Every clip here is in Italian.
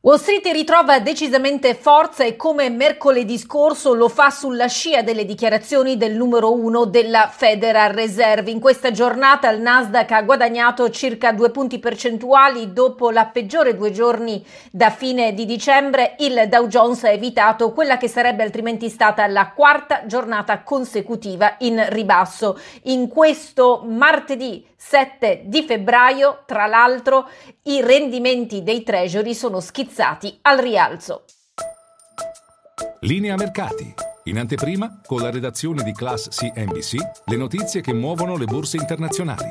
Wall Street ritrova decisamente forza e come mercoledì scorso lo fa sulla scia delle dichiarazioni del numero uno della Federal Reserve. In questa giornata il Nasdaq ha guadagnato circa due punti percentuali dopo la peggiore due giorni da fine di dicembre. Il Dow Jones ha evitato quella che sarebbe altrimenti stata la quarta giornata consecutiva in ribasso. In questo martedì 7 di febbraio, tra l'altro, i rendimenti dei treasury sono schizzati al rialzo. Linea mercati. In anteprima, con la redazione di Class CNBC, le notizie che muovono le borse internazionali.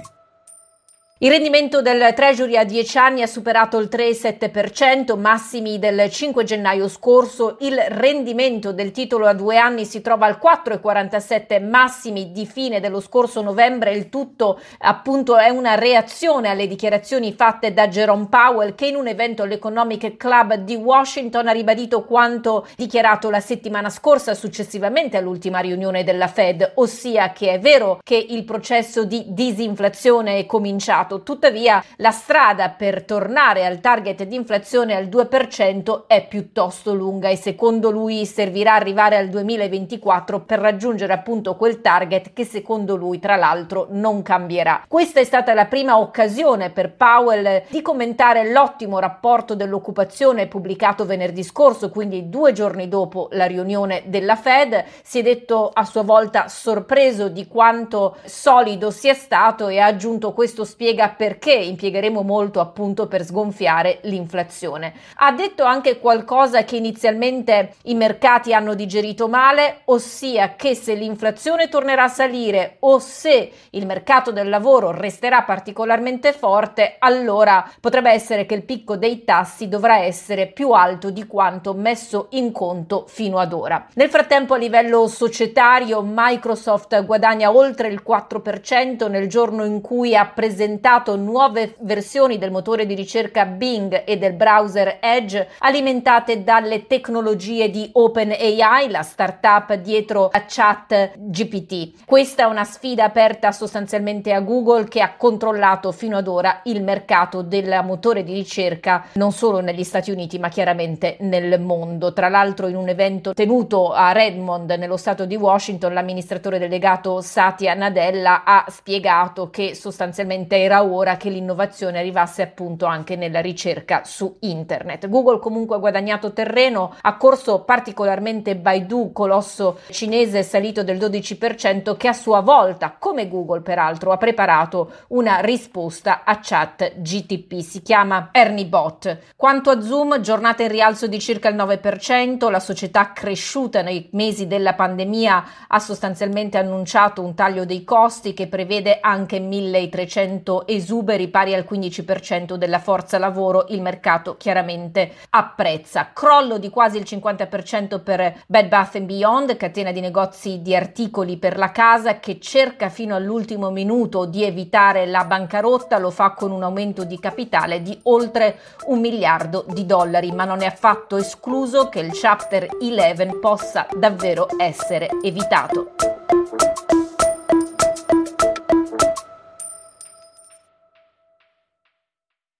Il rendimento del Treasury a 10 anni ha superato il 3,7%, massimi del 5 gennaio scorso. Il rendimento del titolo a due anni si trova al 4,47, massimi di fine dello scorso novembre. Il tutto appunto è una reazione alle dichiarazioni fatte da Jerome Powell che in un evento all'Economic Club di Washington ha ribadito quanto dichiarato la settimana scorsa successivamente all'ultima riunione della Fed, ossia che è vero che il processo di disinflazione è cominciato passato. Tuttavia, la strada per tornare al target di inflazione al 2% è piuttosto lunga e secondo lui servirà arrivare al 2024 per raggiungere appunto quel target che secondo lui tra l'altro non cambierà. Questa è stata la prima occasione per Powell di commentare l'ottimo rapporto dell'occupazione pubblicato venerdì scorso, quindi due giorni dopo la riunione della Fed. Si è detto a sua volta sorpreso di quanto solido sia stato e ha aggiunto questo spiega spiega perché impiegheremo molto appunto per sgonfiare l'inflazione. Ha detto anche qualcosa che inizialmente i mercati hanno digerito male, ossia che se l'inflazione tornerà a salire o se il mercato del lavoro resterà particolarmente forte, allora potrebbe essere che il picco dei tassi dovrà essere più alto di quanto messo in conto fino ad ora. Nel frattempo a livello societario Microsoft guadagna oltre il 4% nel giorno in cui ha presentato presentato nuove versioni del motore di ricerca Bing e del browser Edge alimentate dalle tecnologie di OpenAI, la startup dietro a Chat GPT. Questa è una sfida aperta sostanzialmente a Google che ha controllato fino ad ora il mercato del motore di ricerca non solo negli Stati Uniti ma chiaramente nel mondo. Tra l'altro in un evento tenuto a Redmond nello stato di Washington l'amministratore delegato Satya Nadella ha spiegato che sostanzialmente era era ora che l'innovazione arrivasse appunto anche nella ricerca su internet. Google comunque ha guadagnato terreno, ha corso particolarmente Baidu, colosso cinese salito del 12%, che a sua volta, come Google peraltro, ha preparato una risposta a chat GTP, si chiama Ernie Bot. Quanto a Zoom, giornata in rialzo di circa il 9%, la società cresciuta nei mesi della pandemia ha sostanzialmente annunciato un taglio dei costi che prevede anche 1300 esuberi pari al 15% della forza lavoro, il mercato chiaramente apprezza. Crollo di quasi il 50% per Bed Bath Beyond, catena di negozi di articoli per la casa che cerca fino all'ultimo minuto di evitare la bancarotta, lo fa con un aumento di capitale di oltre un miliardo di dollari, ma non è affatto escluso che il Chapter 11 possa davvero essere evitato.